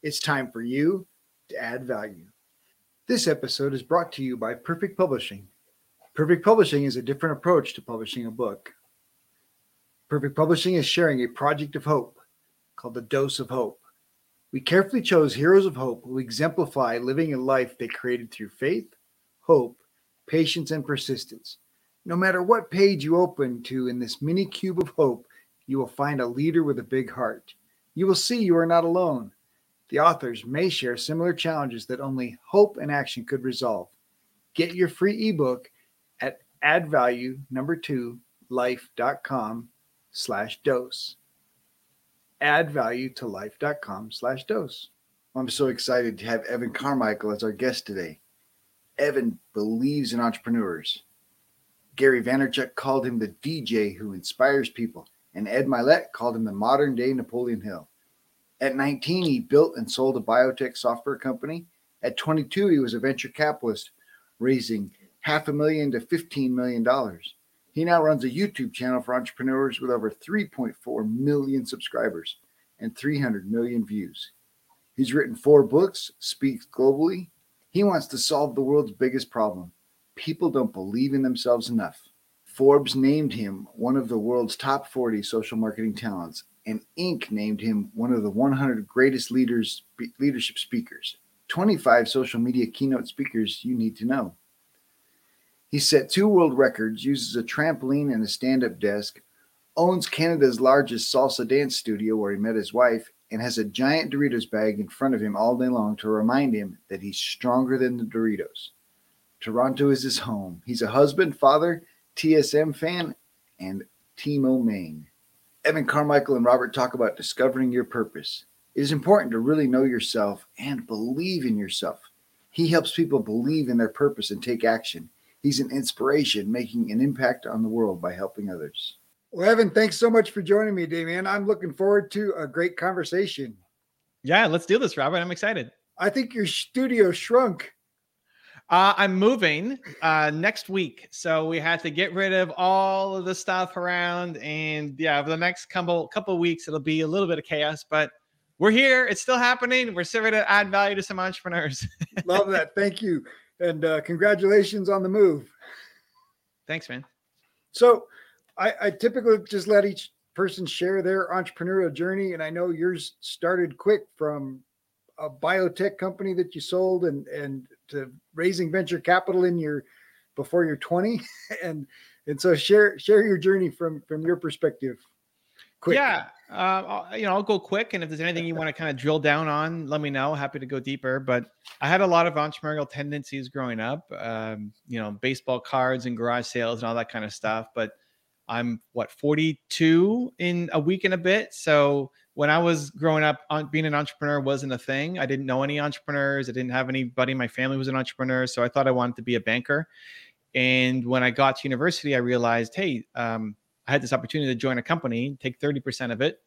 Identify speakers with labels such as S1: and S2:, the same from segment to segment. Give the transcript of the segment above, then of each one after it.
S1: It's time for you to add value. This episode is brought to you by Perfect Publishing. Perfect Publishing is a different approach to publishing a book. Perfect Publishing is sharing a project of hope called The Dose of Hope. We carefully chose heroes of hope who exemplify living a life they created through faith, hope, patience, and persistence. No matter what page you open to in this mini cube of hope, you will find a leader with a big heart. You will see you are not alone. The authors may share similar challenges that only hope and action could resolve. Get your free ebook at addvalue number two life.com slash dose. Add value to life.com slash dose. I'm so excited to have Evan Carmichael as our guest today. Evan believes in entrepreneurs. Gary Vaynerchuk called him the DJ who inspires people, and Ed Mylett called him the modern day Napoleon Hill. At 19, he built and sold a biotech software company. At 22, he was a venture capitalist, raising half a million to $15 million. He now runs a YouTube channel for entrepreneurs with over 3.4 million subscribers and 300 million views. He's written four books, speaks globally. He wants to solve the world's biggest problem. People don't believe in themselves enough. Forbes named him one of the world's top 40 social marketing talents and Inc. named him one of the 100 greatest leaders leadership speakers. 25 social media keynote speakers you need to know. He set two world records, uses a trampoline and a stand-up desk, owns Canada's largest salsa dance studio where he met his wife, and has a giant Doritos bag in front of him all day long to remind him that he's stronger than the Doritos. Toronto is his home. He's a husband, father, TSM fan, and Teemo Main. Evan Carmichael and Robert talk about discovering your purpose. It is important to really know yourself and believe in yourself. He helps people believe in their purpose and take action. He's an inspiration, making an impact on the world by helping others. Well, Evan, thanks so much for joining me, Damien. I'm looking forward to a great conversation.
S2: Yeah, let's do this, Robert. I'm excited.
S1: I think your studio shrunk.
S2: Uh, I'm moving uh, next week, so we had to get rid of all of the stuff around, and yeah, for the next couple couple weeks, it'll be a little bit of chaos, but we're here. It's still happening. We're still to add value to some entrepreneurs.
S1: Love that. Thank you, and uh, congratulations on the move.
S2: Thanks, man.
S1: So, I, I typically just let each person share their entrepreneurial journey, and I know yours started quick from a biotech company that you sold and and to raising venture capital in your before you're 20 and and so share share your journey from from your perspective
S2: quick. Yeah uh, you know i'll go quick. And if there's anything you want to kind of drill down on let me know. Happy to go deeper. But i had a lot of entrepreneurial tendencies growing up um, you know baseball cards and garage sales and all that kind of stuff. But i'm what 42 in a week and a bit? So when I was growing up, being an entrepreneur wasn't a thing. I didn't know any entrepreneurs. I didn't have anybody my family was an entrepreneur. So I thought I wanted to be a banker. And when I got to university, I realized, hey, um, I had this opportunity to join a company, take 30% of it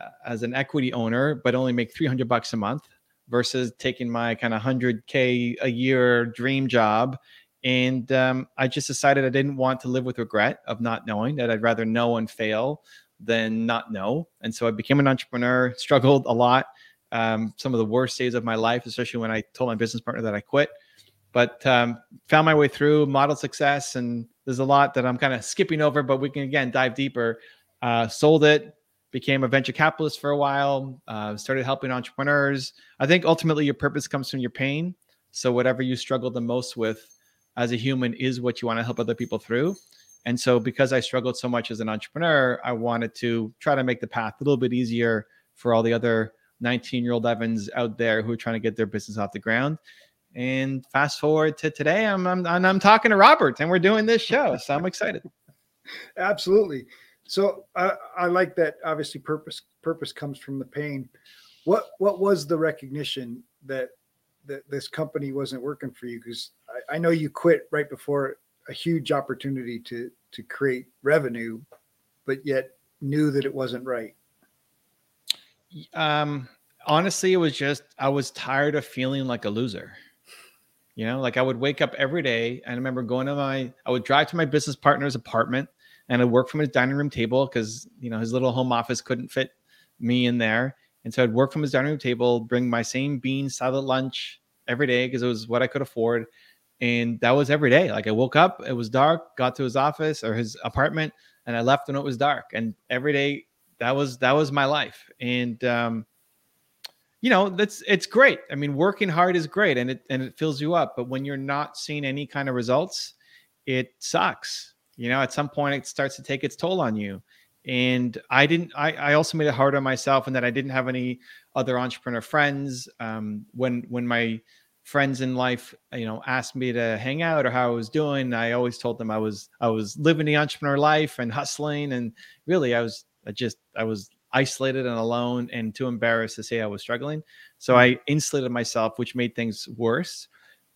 S2: uh, as an equity owner, but only make 300 bucks a month versus taking my kind of 100K a year dream job. And um, I just decided I didn't want to live with regret of not knowing that I'd rather know and fail than not know. And so I became an entrepreneur, struggled a lot. Um, some of the worst days of my life, especially when I told my business partner that I quit, but um, found my way through model success. And there's a lot that I'm kind of skipping over, but we can again dive deeper. Uh, sold it, became a venture capitalist for a while, uh, started helping entrepreneurs. I think ultimately your purpose comes from your pain. So whatever you struggle the most with as a human is what you want to help other people through. And so, because I struggled so much as an entrepreneur, I wanted to try to make the path a little bit easier for all the other 19 year old Evans out there who are trying to get their business off the ground. And fast forward to today, I'm, I'm, I'm talking to Robert and we're doing this show. So I'm excited.
S1: Absolutely. So I, I like that. Obviously, purpose purpose comes from the pain. What what was the recognition that that this company wasn't working for you? Because I, I know you quit right before a huge opportunity to to create revenue, but yet knew that it wasn't right.
S2: Um, honestly, it was just I was tired of feeling like a loser. You know, like I would wake up every day and I remember going to my, I would drive to my business partner's apartment and I'd work from his dining room table because, you know, his little home office couldn't fit me in there. And so I'd work from his dining room table, bring my same bean salad lunch every day because it was what I could afford. And that was every day. Like I woke up, it was dark, got to his office or his apartment, and I left when it was dark. And every day that was that was my life. And um, you know that's it's great i mean working hard is great and it and it fills you up but when you're not seeing any kind of results it sucks you know at some point it starts to take its toll on you and i didn't i, I also made it hard on myself and that i didn't have any other entrepreneur friends um, when when my friends in life you know asked me to hang out or how i was doing i always told them i was i was living the entrepreneur life and hustling and really i was I just i was isolated and alone and too embarrassed to say I was struggling. So I mm-hmm. insulated myself, which made things worse.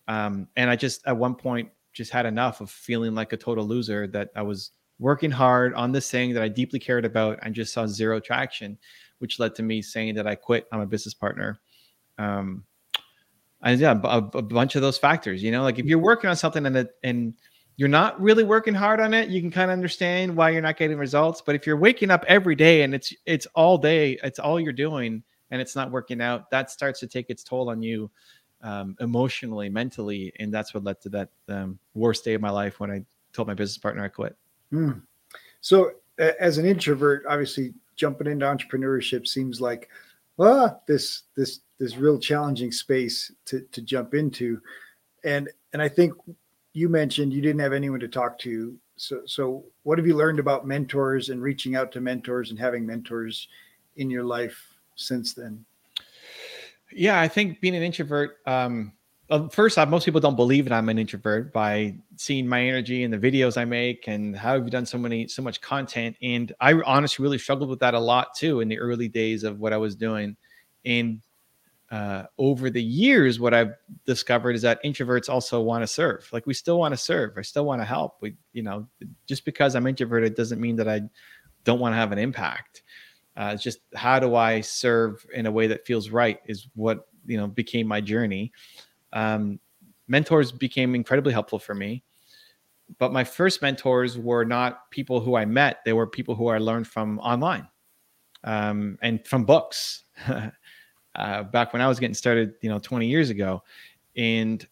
S2: Um, and I just at one point just had enough of feeling like a total loser that I was working hard on this thing that I deeply cared about and just saw zero traction, which led to me saying that I quit. I'm a business partner. Um, and yeah, a, a bunch of those factors, you know, like if you're working on something and it, and you're not really working hard on it, you can kind of understand why you're not getting results. But if you're waking up every day and it's it's all day, it's all you're doing, and it's not working out, that starts to take its toll on you um, emotionally, mentally, and that's what led to that um, worst day of my life when I told my business partner I quit.
S1: Hmm. So, as an introvert, obviously jumping into entrepreneurship seems like ah this this this real challenging space to to jump into, and and I think you mentioned you didn't have anyone to talk to. So, so what have you learned about mentors and reaching out to mentors and having mentors in your life since then?
S2: Yeah, I think being an introvert, um, first off, most people don't believe that I'm an introvert by seeing my energy and the videos I make and how I've done so many, so much content. And I honestly really struggled with that a lot too in the early days of what I was doing. And uh, over the years, what I've discovered is that introverts also want to serve. Like we still want to serve. I still want to help. We, you know, just because I'm introverted doesn't mean that I don't want to have an impact. Uh, it's just how do I serve in a way that feels right is what you know became my journey. Um, mentors became incredibly helpful for me, but my first mentors were not people who I met; they were people who I learned from online um, and from books. uh, back when I was getting started, you know, 20 years ago. And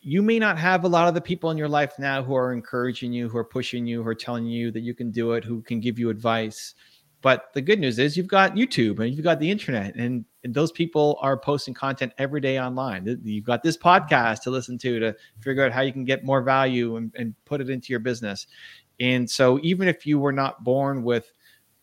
S2: you may not have a lot of the people in your life now who are encouraging you, who are pushing you, who are telling you that you can do it, who can give you advice. But the good news is you've got YouTube and you've got the internet, and, and those people are posting content every day online. You've got this podcast to listen to to figure out how you can get more value and, and put it into your business. And so, even if you were not born with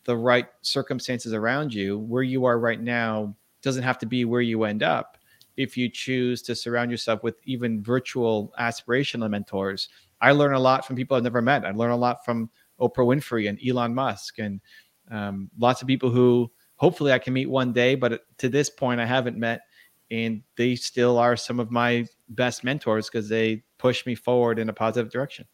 S2: the right circumstances around you, where you are right now doesn't have to be where you end up if you choose to surround yourself with even virtual aspirational mentors. I learn a lot from people I've never met. I learn a lot from Oprah Winfrey and Elon Musk and um, lots of people who hopefully I can meet one day, but to this point I haven't met. And they still are some of my best mentors because they push me forward in a positive direction.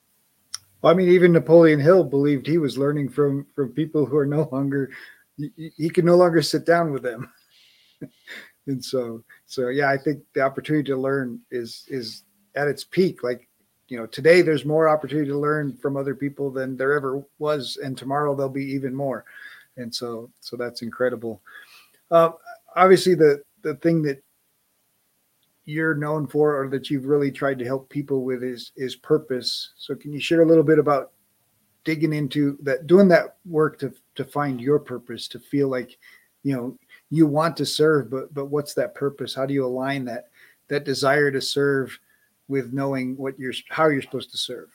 S1: I mean, even Napoleon Hill believed he was learning from from people who are no longer he, he could no longer sit down with them. and so so yeah, I think the opportunity to learn is is at its peak. Like, you know, today there's more opportunity to learn from other people than there ever was, and tomorrow there'll be even more. And so so that's incredible. Uh, obviously the the thing that you're known for or that you've really tried to help people with is is purpose. So can you share a little bit about digging into that doing that work to to find your purpose, to feel like, you know, you want to serve, but but what's that purpose? How do you align that that desire to serve with knowing what you're how you're supposed to serve?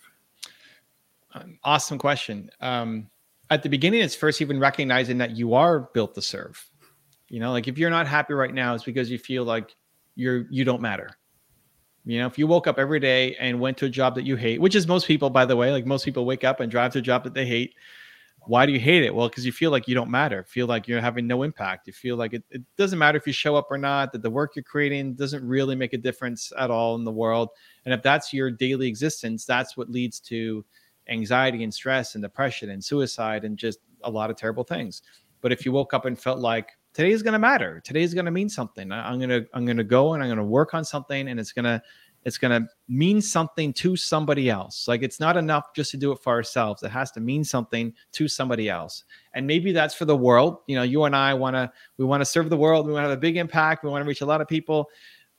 S2: Um, awesome question. Um, at the beginning, it's first even recognizing that you are built to serve. You know, like if you're not happy right now, it's because you feel like you're you don't matter. You know, if you woke up every day and went to a job that you hate, which is most people, by the way, like most people wake up and drive to a job that they hate, why do you hate it? Well, because you feel like you don't matter, feel like you're having no impact. You feel like it, it doesn't matter if you show up or not, that the work you're creating doesn't really make a difference at all in the world. And if that's your daily existence, that's what leads to anxiety and stress and depression and suicide and just a lot of terrible things. But if you woke up and felt like today is going to matter, today is going to mean something. I'm going to I'm going to go and I'm going to work on something and it's going to it's going to mean something to somebody else. Like it's not enough just to do it for ourselves. It has to mean something to somebody else. And maybe that's for the world. You know, you and I want to we want to serve the world. We want to have a big impact. We want to reach a lot of people.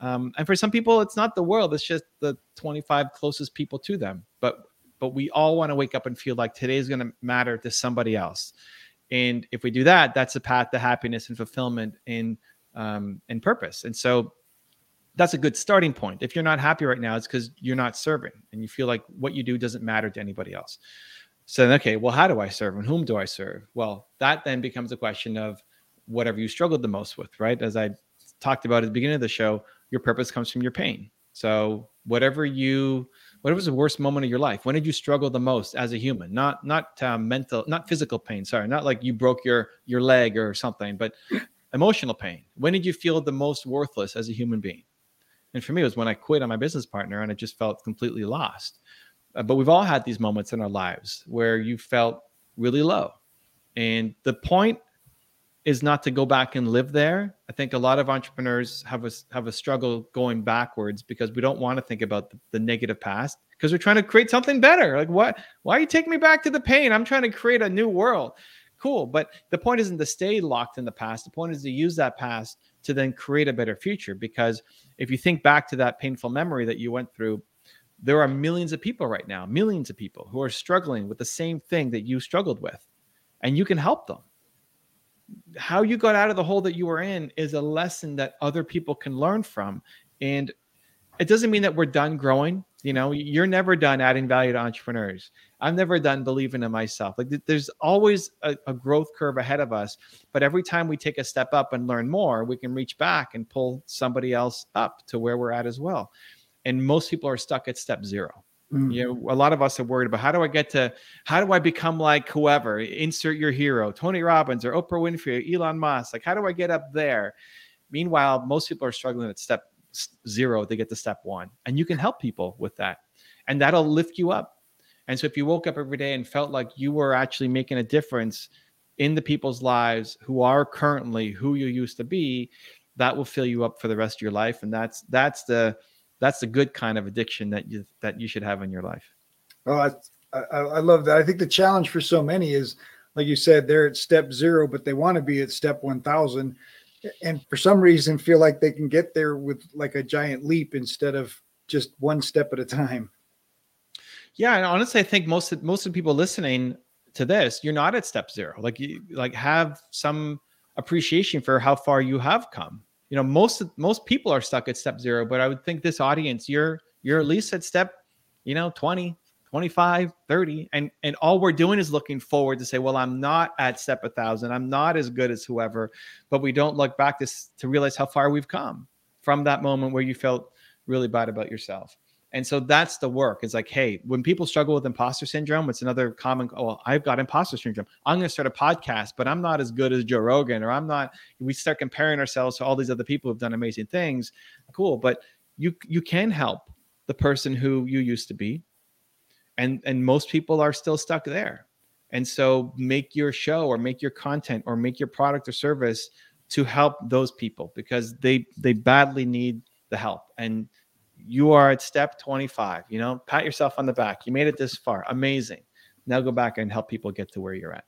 S2: Um, and for some people, it's not the world. It's just the 25 closest people to them. But but we all want to wake up and feel like today is going to matter to somebody else. And if we do that, that's the path to happiness and fulfillment and um, and purpose. And so that's a good starting point. If you're not happy right now, it's because you're not serving and you feel like what you do doesn't matter to anybody else. So, okay, well, how do I serve and whom do I serve? Well, that then becomes a question of whatever you struggled the most with, right? As I talked about at the beginning of the show, your purpose comes from your pain. So, whatever you, whatever was the worst moment of your life, when did you struggle the most as a human? Not, not uh, mental, not physical pain. Sorry, not like you broke your your leg or something, but emotional pain. When did you feel the most worthless as a human being? And for me, it was when I quit on my business partner and I just felt completely lost. Uh, but we've all had these moments in our lives where you felt really low. And the point is not to go back and live there. I think a lot of entrepreneurs have a have a struggle going backwards because we don't want to think about the, the negative past because we're trying to create something better. Like what? Why are you taking me back to the pain? I'm trying to create a new world. Cool, but the point isn't to stay locked in the past. The point is to use that past to then create a better future because if you think back to that painful memory that you went through, there are millions of people right now, millions of people who are struggling with the same thing that you struggled with, and you can help them. How you got out of the hole that you were in is a lesson that other people can learn from. And it doesn't mean that we're done growing. You know, you're never done adding value to entrepreneurs. I'm never done believing in myself. Like there's always a, a, growth curve ahead of us. But every time we take a step up and learn more, we can reach back and pull somebody else up to where we're at as well. And most people are stuck at step 0 mm-hmm. You know, a lot of us are worried about how do I get to, how do I become like whoever? Insert your hero, Tony Robbins or Oprah Winfrey, or Elon Musk. Like, how do I get up there? Meanwhile, most people are struggling at step zero They get to step one. And you can help people with that. And that'll lift you up. And so if you woke up every day and felt like you were actually making a difference in the people's lives who are currently who you used to be, that will fill you up for the rest of your life. And that's that's the that's the good kind of addiction that you that you should have in your life.
S1: Oh, I, I, I love that. I think the challenge for so many is, like you said, they're at step zero, but they want to be at step one thousand and for some reason feel like they can get there with like a giant leap instead of just one step at a time.
S2: Yeah, and honestly, I think most of, most of the people listening to this, you're not at step zero. Like you like have some appreciation for how far you have come. You know, most most people are stuck at step zero, but I would think this audience, you're you're at least at step, you know, 20, 25, 30. And and all we're doing is looking forward to say, well, I'm not at step a thousand. I'm not as good as whoever, but we don't look back to, to realize how far we've come from that moment where you felt really bad about yourself. And so that's the work. It's like, hey, when people struggle with imposter syndrome, it's another common, oh, I've got imposter syndrome. I'm going to start a podcast, but I'm not as good as Joe Rogan, or I'm not, we start comparing ourselves to all these other people who've done amazing things. Cool. But you you can help the person who you used to be and and most people are still stuck there and so make your show or make your content or make your product or service to help those people because they they badly need the help and you are at step 25 you know pat yourself on the back. You made it this far. Amazing. Now go back and help people get to where you're at.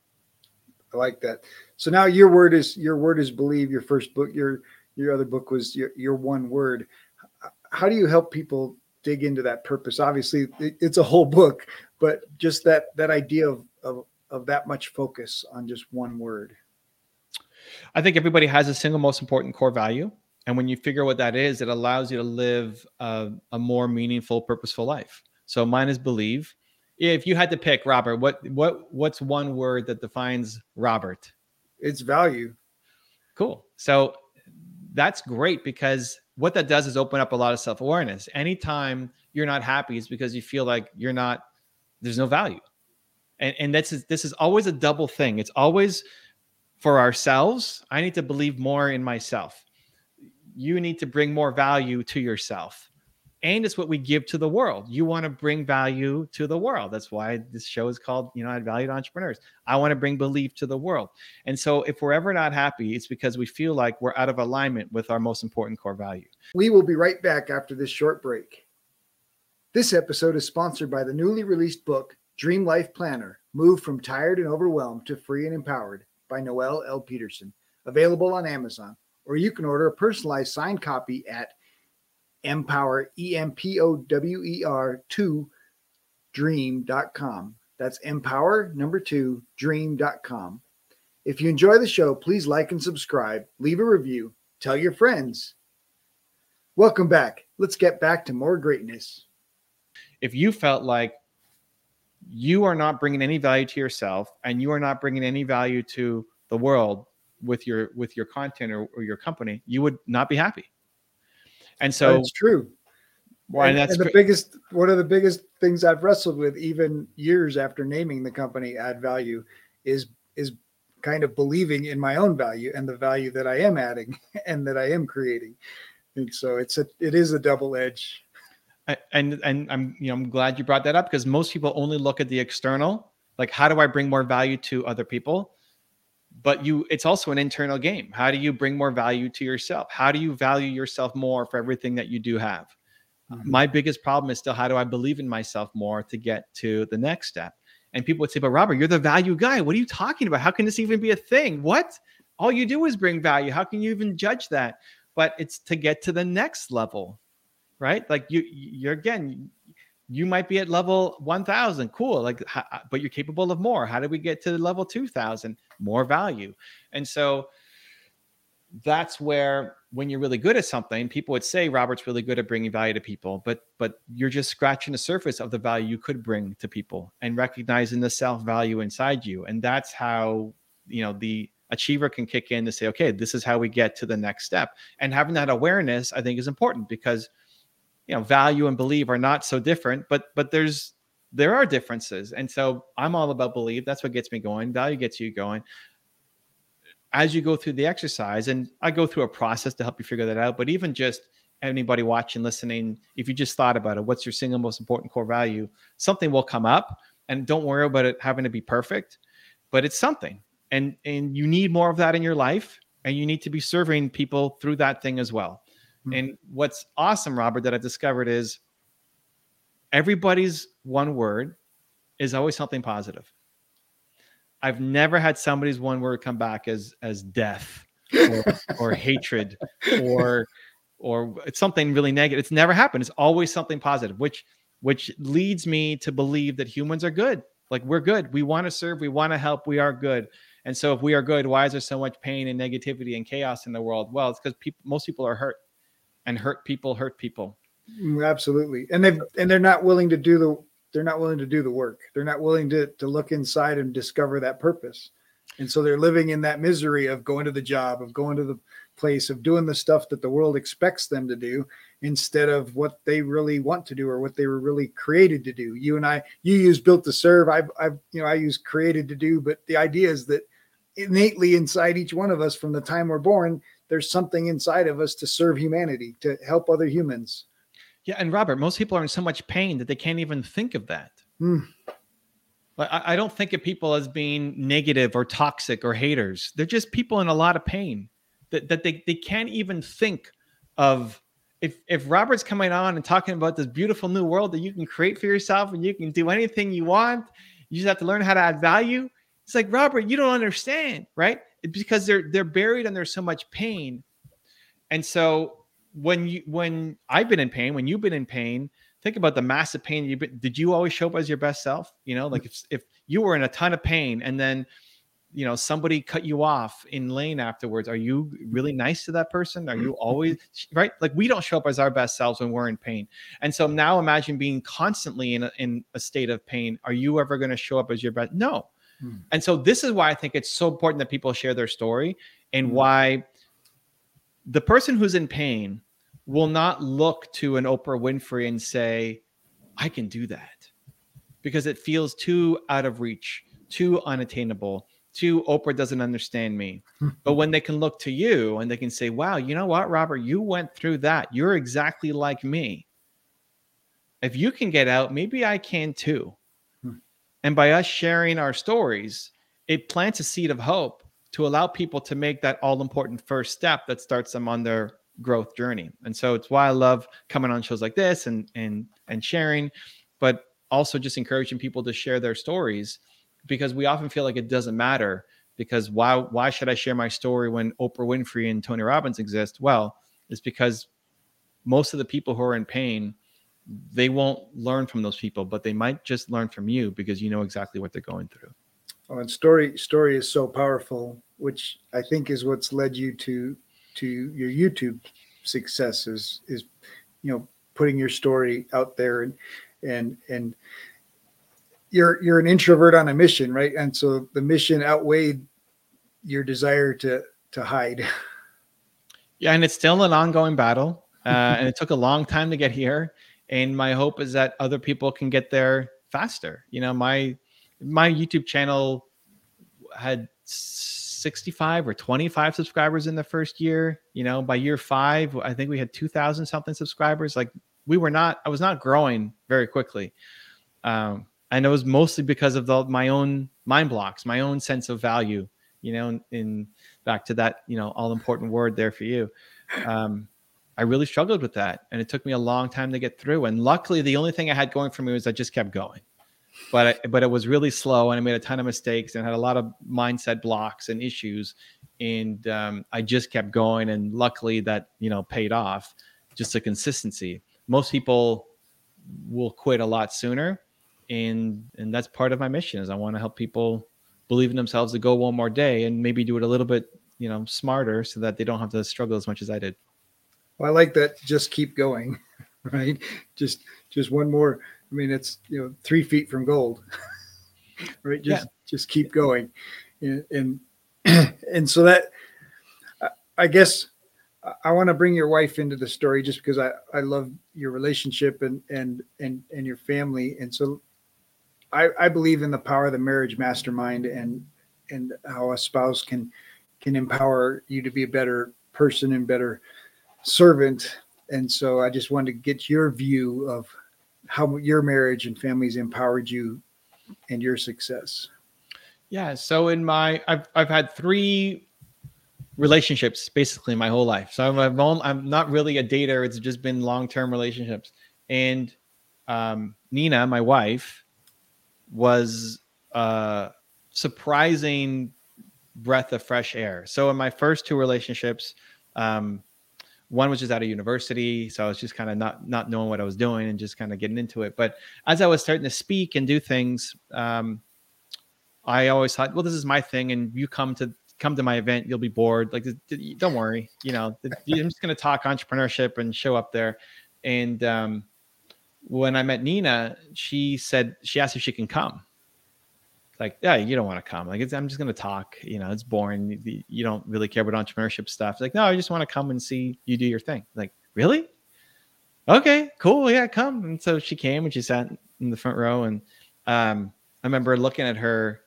S1: I like that. So now your word is your word is believe. Your first book your your other book was your, your one word. How do you help people dig into that purpose. Obviously, it's a whole book, but just that that idea of, of of that much focus on just one word.
S2: I think everybody has a single most important core value, and when you figure what that is, it allows you to live a, a more meaningful, purposeful life. So mine is believe. If you had to pick, Robert, what what what's one word that defines Robert?
S1: It's value.
S2: Cool. So that's great because what that does is open up a lot of self awareness. Anytime you're not happy, it's because you feel like you're not, there's no value. and and that's this is always a double thing it's always for ourselves i need to believe more in myself you need to bring more value to yourself. And it's what we give to the world. You want to bring value to the world. That's why this show is called you know add value entrepreneurs. I want to bring belief to the world. And so if we're ever not happy it's because we feel like we're out of alignment with our most important core value.
S1: We will be right back after this short break. This episode is sponsored by the newly released book Dream Life Planner Move from Tired and Overwhelmed to Free and Empowered by Noelle L. Peterson, available on Amazon, or you can order a personalized signed copy at empower, E M P O W E R 2 dream.com. That's empower number two dream.com. If you enjoy the show, please like and subscribe, leave a review, tell your friends. Welcome back. Let's get back to more greatness.
S2: If you felt like you are not bringing any value to yourself and you are not bringing any value to the world with your with your content or, or your company you would not be happy. And so
S1: it's true.
S2: Well,
S1: and, and, and the biggest one of the biggest things i've wrestled with even years after naming the company add value is is kind of believing in my own value and the value that i am adding and that i am creating. And so it's a it is a double edge.
S2: And and I'm you know I'm glad you brought that up because most people only look at the external, like how do I bring more value to other people? But you, it's also an internal game. How do you bring more value to yourself? How do you value yourself more for everything that you do have? Mm-hmm. My biggest problem is still how do I believe in myself more to get to the next step? And people would say, "But Robert, you're the value guy. What are you talking about? How can this even be a thing? What? All you do is bring value. How can you even judge that?" But it's to get to the next level right? Like you, you're again, you might be at level 1000 cool like uh, but you're capable of more. How do we get to level 2000 more value. And so that's where when you're really good at something people would say robert's really good at bringing value to people but but you're just scratching the surface of the value you could bring to people and recognizing the self value inside you. And that's how you know the achiever can kick in to say okay this is how we get to the next step. And having that awareness i think is important because you know value and believe are not so different but but there's there are differences. And so i'm all about believe. That's what gets me going. Value gets you going. As you go through the exercise and i go through a process to help you figure that out but even just anybody watching listening if you just thought about it what's your single most important core value? Something will come up and don't worry about it having to be perfect but it's something. And and you need more of that in your life and you need to be serving people through that thing as well Mm-hmm. And what's awesome, Robert, that I've discovered is everybody's one word is always something positive. I've never had somebody's one word come back as as death or, or hatred or or it's something really negative. It's never happened. It's always something positive, which which leads me to believe that humans are good. Like we're good. We want to serve. We want to help. We are good. And so if we are good, why is there so much pain and negativity and chaos in the world? Well, it's because people most people are hurt and hurt people hurt people.
S1: Mm, absolutely. And they and they're not willing to do the they're not willing to do the work. They're not willing to to look inside and discover that purpose. And so they're living in that misery of going to the job of going to the place of doing the stuff that the world expects them to do instead of what they really want to do or what they were really created to do. You and i you use built to serve. I've, I've you know i use created to do but the idea is that innately inside each one of us from the time we're born there's something inside of us to serve humanity, to help other humans.
S2: Yeah, and Robert, most people are in so much pain that they can't even think of that. Mm. I, I don't think of people as being negative or toxic or haters. They're just people in a lot of pain that, that they, they can't even think of if if Robert's coming on and talking about this beautiful new world that you can create for yourself and you can do anything you want, you just have to learn how to add value. It's like Robert, you don't understand, right? Because they're they're buried under so much pain. And so when you when i've been in pain when you've been in pain think about the massive pain you've been did you always show up as your best self? You know like if if you were in a ton of pain and then you know somebody cut you off in lane afterwards are you really nice to that person? Are you always right? Like we don't show up as our best selves when we're in pain. And so now imagine being constantly in a, in a state of pain. Are you ever going to show up as your best? No Hmm. And so this is why I think it's so important that people share their story and hmm. why the person who's in pain will not look to an Oprah Winfrey and say, I can do that. because it feels too out of reach, too unattainable, too Oprah doesn't understand me. but when they can look to you and they can say, wow, you know what, Robert, you went through that. You're exactly like me. If you can get out, maybe I can too. And by us sharing our stories, it plants a seed of hope to allow people to make that all important first step that starts them on their growth journey. And so it's why I love coming on shows like this and and and sharing, but also just encouraging people to share their stories because we often feel like it doesn't matter because why why should I share my story when Oprah Winfrey and Tony Robbins exist? Well, it's because most of the people who are in pain they won't learn from those people, but they might just learn from you because you know exactly what they're going through.
S1: Oh, and story story is so powerful, which I think is what's led you to to your YouTube success is is you know putting your story out there and and and you're you're an introvert on a mission, right? And so the mission outweighed your desire to to hide.
S2: Yeah, and it's still an ongoing battle, uh, and it took a long time to get here. And my hope is that other people can get there faster. You know, my my YouTube channel had 65 or 25 subscribers in the first year. You know, by year five, I think we had 2,000 something subscribers. Like we were not, I was not growing very quickly. Um, and it was mostly because of the, my own mind blocks, my own sense of value, you know, in, in back to that, you know, all important word there for you. Um, I really struggled with that. And it took me a long time to get through. And luckily, the only thing I had going for me was I just kept going but I, but it was really slow and I made a ton of mistakes and had a lot of mindset blocks and issues and um, I just kept going and luckily that you know paid off just a consistency most people will quit a lot sooner and and that's part of my mission is I want to help people believe in themselves to go one more day and maybe do it a little bit you know smarter so that they don't have to struggle as much as I did
S1: well I like that just keep going right just just one more I mean, it's you know three feet from gold, right? Just yeah. just keep going, and and, and so that I guess I want to bring your wife into the story just because I I love your relationship and and and and your family, and so I I believe in the power of the marriage mastermind and and how a spouse can can empower you to be a better person and better servant and so i just wanted to get your view of how your marriage and families empowered you and your success.
S2: Yeah. So in my, I've I've had three relationships basically my whole life. So I'm I'm, I'm not really a dater. It's just been long term relationships. And um, Nina, my wife, was a surprising breath of fresh air. So in my first two relationships, um, one was just out of university so i was just kind of not not knowing what i was doing and just kind of getting into it. But as i was starting to speak and do things um, i always thought well this is my thing and you come to come to my event you'll be bored. Like don't worry you know i'm just going to talk entrepreneurship and show up there. And um, when i met nina she said she asked if she can come like, yeah, you don't want to come. Like, I'm just going to talk. You know, it's boring. You don't really care about entrepreneurship stuff. like, no, I just want to come and see you do your thing. Like, really? Okay, cool. Yeah, come. And so she came and she sat in the front row. And um, I remember looking at her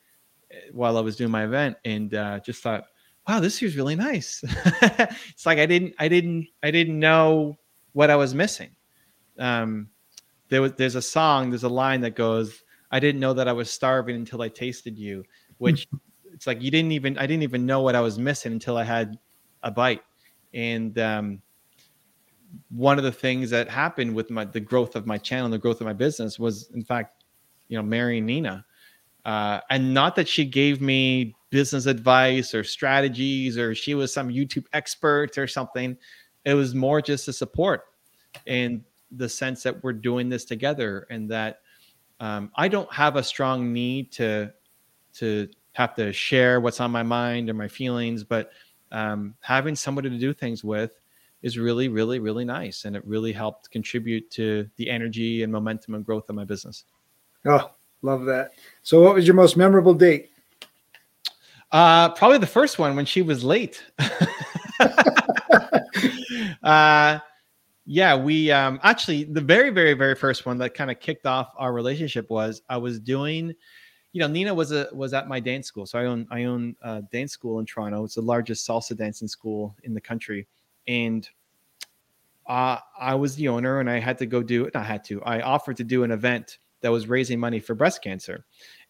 S2: eh, while I was doing my event and uh, just thought, wow, this year's really nice. it's like I didn't, I didn't, I didn't know what I was missing. Um, there was, there's a song, there's a line that goes, I didn't know that I was starving until I tasted you, which it's like you didn't even I didn't even know what I was missing until I had a bite. And um, one of the things that happened with my the growth of my channel, the growth of my business was in fact, you know, marrying Nina. Uh, and not that she gave me business advice or strategies or she was some YouTube expert or something. It was more just a support and the sense that we're doing this together and that um, I don't have a strong need to to have to share what's on my mind or my feelings, but um, having somebody to do things with is really, really, really nice, and it really helped contribute to the energy and momentum and growth of my business.
S1: Oh, love that! So, what was your most memorable date?
S2: Uh, probably the first one when she was late. uh, Yeah, we um actually the very very very first one that kind of kicked off our relationship was I was doing you know Nina was a was at my dance school. So I own I own a dance school in Toronto. It's the largest salsa dancing school in the country and uh, I was the owner and I had to go do it. I had to. I offered to do an event that was raising money for breast cancer.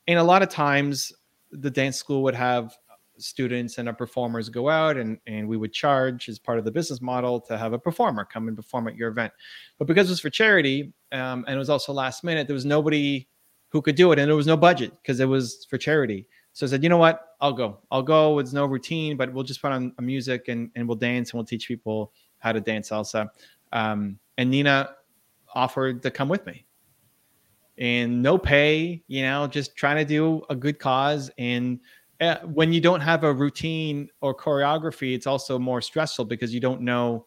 S2: And a lot of times the dance school would have students and our performers go out and, and we would charge as part of the business model to have a performer come and perform at your event. But because it was for charity um, and it was also last minute, there was nobody who could do it and there was no budget because it was for charity. So I said, you know what? I'll go. I'll go. It's no routine, but we'll just put on music and, and we'll dance and we'll teach people how to dance salsa. Um, and Nina offered to come with me and no pay, you know, just trying to do a good cause. And when you don't have a routine or choreography, it's also more stressful because you don't know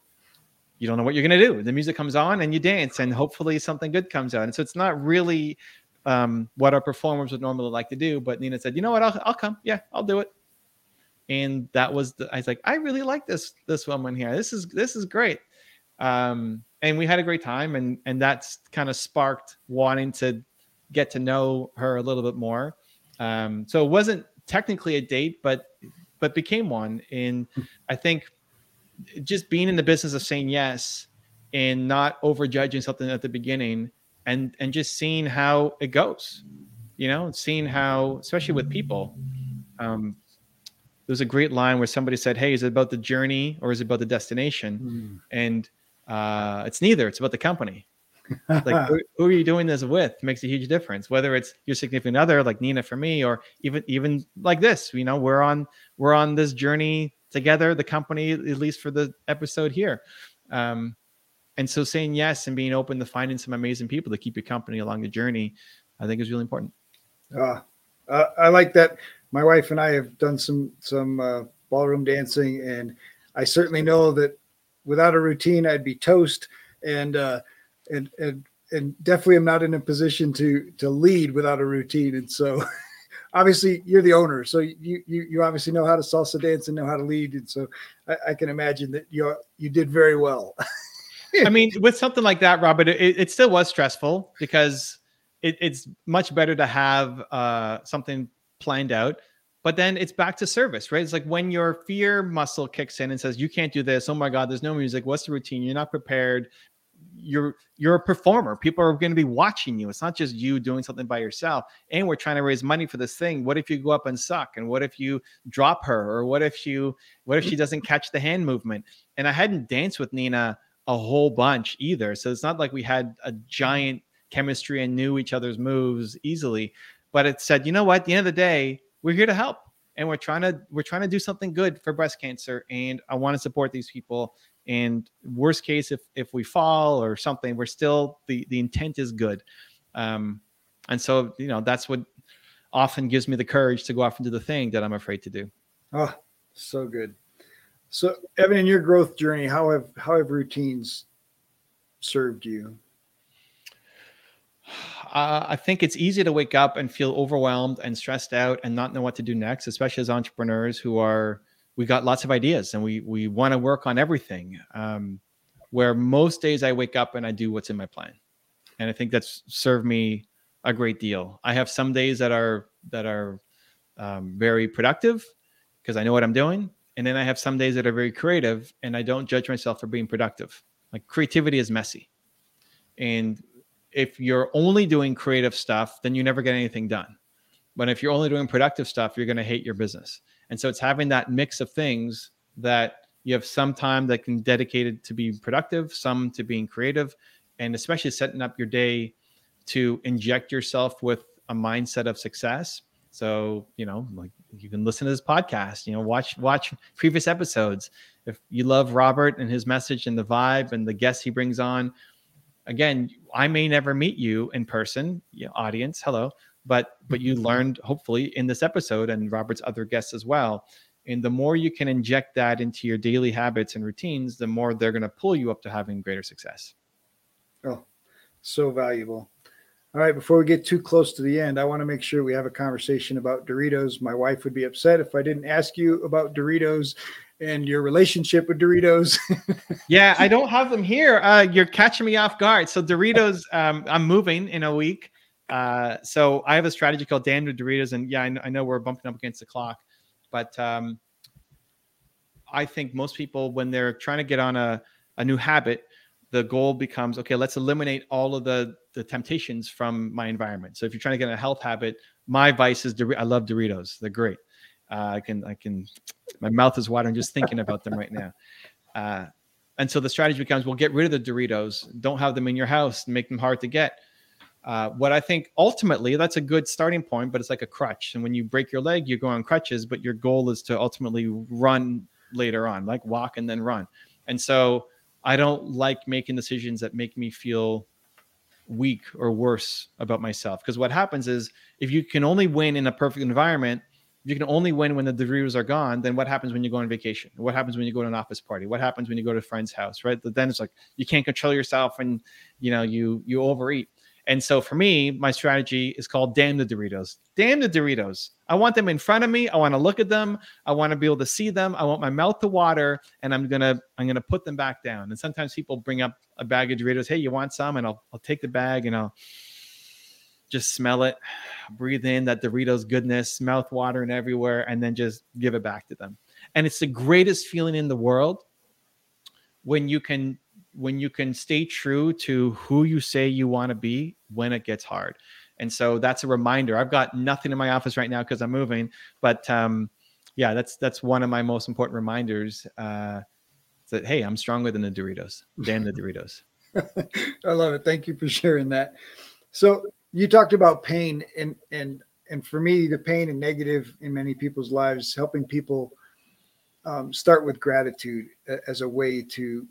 S2: you don't know what you're going to do. The music comes on and you dance, and hopefully something good comes out. And so it's not really um, what our performers would normally like to do. But Nina said, "You know what? I'll, I'll come. Yeah, I'll do it." And that was the, I was like, I really like this this woman here. This is this is great. Um, and we had a great time and and that's kind of sparked wanting to get to know her a little bit more um, so it wasn't technically a date but but became one and i think just being in the business of saying yes and not overjudging something at the beginning and and just seeing how it goes you know seeing how especially with people um, there was a great line where somebody said hey is it about the journey or is it about the destination mm. and uh, it's neither. It's about the company. Like who, who, are you doing this with makes a huge difference. Whether it's your significant other, like Nina for me, or even even like this. You know, we're on we're on this journey together. The company, at least for the episode here. Um, and so saying yes and being open to finding some amazing people to keep your company along the journey, I think is really important.
S1: Uh, uh, I like that. My wife and I have done some some uh, ballroom dancing, and I certainly know that without a routine, I'd be toast. And uh, and and and definitely, I'm not in a position to to lead without a routine. And so, obviously, you're the owner, so you you you obviously know how to salsa dance and know how to lead. And so, I, I can imagine that you you did very well.
S2: I mean, with something like that, Robert, it, it still was stressful because it, it's much better to have uh, something planned out but then it's back to service, right? It's like when your fear muscle kicks in and says, "You can't do this." Oh my God, there's no music. What's the routine? You're not prepared. You're you're a performer. People are going to be watching you. It's not just you doing something by yourself. And we're trying to raise money for this thing. What if you go up and suck? And what if you drop her? Or what if you what if she doesn't catch the hand movement? And I hadn't danced with Nina a whole bunch either. So it's not like we had a giant chemistry and knew each other's moves easily. But it said, you know what? At the end of the day, we're here to help and we're trying to we're trying to do something good for breast cancer and i want to support these people and worst case if if we fall or something we're still the the intent is good. Um and so you know that's what often gives me the courage to go off and do the thing that i'm afraid to do.
S1: Oh so good. So evan in your growth journey how have how have routines served you?
S2: Uh, I think it's easy to wake up and feel overwhelmed and stressed out and not know what to do next, especially as entrepreneurs who are we got lots of ideas and we we want to work on everything. Um, where most days I wake up and I do what's in my plan, and I think that's served me a great deal. I have some days that are that are um, very productive because I know what I'm doing, and then I have some days that are very creative, and I don't judge myself for being productive. Like creativity is messy, and if you're only doing creative stuff, then you never get anything done. But if you're only doing productive stuff, you're going to hate your business. And so it's having that mix of things that you have some time that can dedicated to being productive, some to being creative, and especially setting up your day to inject yourself with a mindset of success. So, you know, like you can listen to this podcast, you know, watch watch previous episodes. If you love Robert and his message and the vibe and the guests he brings on, again, I may never meet you in person, you know, audience, hello, but but you mm-hmm. learned hopefully in this episode and Robert's other guests as well. And the more you can inject that into your daily habits and routines, the more they're going to pull you up to having greater success.
S1: Oh, so valuable. All right, before we get too close to the end, I want to make sure we have a conversation about Doritos. My wife would be upset if I didn't ask you about Doritos and your relationship with Doritos.
S2: yeah, I don't have them here. Uh, you're catching me off guard. So Doritos, um, I'm moving in a week. Uh, so I have a strategy called Damn the Doritos, and yeah, I know, I know, we're bumping up against the clock, but um, I think most people, when they're trying to get on a, a new habit, the goal becomes okay. Let's eliminate all of the the temptations from my environment. So if you're trying to get a health habit, my vice is I love Doritos. They're great. Uh, I can I can my mouth is watering just thinking about them right now. Uh, and so the strategy becomes well, get rid of the Doritos. Don't have them in your house. Make them hard to get. Uh, what I think ultimately that's a good starting point, but it's like a crutch. And when you break your leg, you go on crutches, but your goal is to ultimately run later on, like walk and then run. And so I don't like making decisions that make me feel weak or worse about myself. Because what happens is if you can only win in a perfect environment, you can only win when the Doritos are gone, then what happens when you go on vacation? What happens when you go to an office party? What happens when you go to a friend's house? Right. Then it's like you can't control yourself and you know you you overeat. And so for me, my strategy is called damn the Doritos. Damn the Doritos. I want them in front of me. I want to look at them. I want to be able to see them. I want my mouth to water and I'm going to I'm going to put them back down. And sometimes people bring up a bag of Doritos, "Hey, you want some?" and I'll I'll take the bag and I'll just smell it, breathe in that Doritos goodness, mouth watering everywhere and then just give it back to them. And it's the greatest feeling in the world when you can when you can stay true to who you say you want to be when it gets hard. And so that's a reminder. I've got nothing in my office right now because I'm moving, but um, yeah, that's that's one of my most important reminders. Uh, that hey, I'm stronger than the Doritos. Damn the Doritos.
S1: I love it. Thank you for sharing that. So you talked about pain, and and and for me, the pain and negative in many people's lives, helping people um, start with gratitude as a way to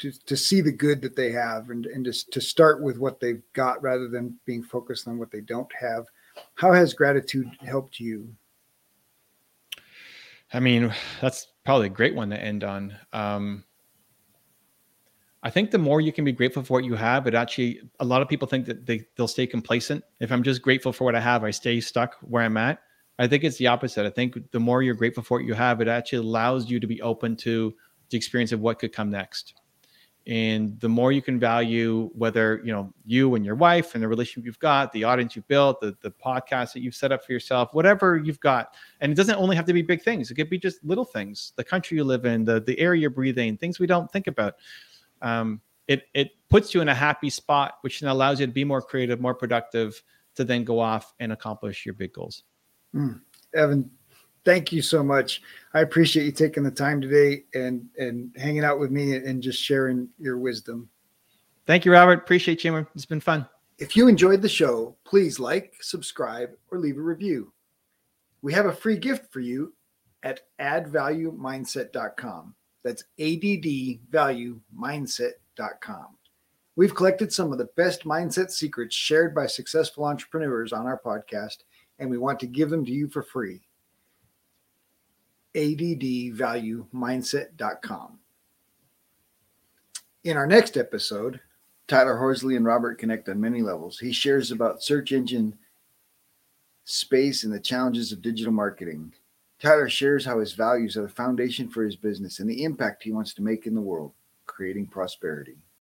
S1: to, to see the good that they have and, and just to start with what they've got rather than being focused on what they don't have. How has gratitude helped you?
S2: I mean, that's probably a great one to end on. Um, I think the more you can be grateful for what you have, it actually, a lot of people think that they, they'll stay complacent. If I'm just grateful for what I have, I stay stuck where I'm at. I think it's the opposite. I think the more you're grateful for what you have, it actually allows you to be open to the experience of what could come next and the more you can value whether you know you and your wife and the relationship you've got the audience you've built the, the podcast that you've set up for yourself whatever you've got. And it doesn't only have to be big things. It could be just little things. The country you live in the, the air you're breathing things we don't think about. Um, it, it puts you in a happy spot which then allows you to be more creative more productive to then go off and accomplish your big goals.
S1: Mm. evan thank you so much. I appreciate you taking the time today and and hanging out with me and just sharing your wisdom.
S2: Thank you, Robert. Appreciate you. It's been fun.
S1: If you enjoyed the show, please like, subscribe, or leave a review. We have a free gift for you at addvaluemindset.com. That's addvaluemindset.com. We've collected some of the best mindset secrets shared by successful entrepreneurs on our podcast, and we want to give them to you for free addvaluemindset.com. In our next episode, Tyler Horsley and Robert connect on many levels. He shares about search engine space and the challenges of digital marketing. Tyler shares how his values are the foundation for his business and the impact he wants to make in the world, creating prosperity.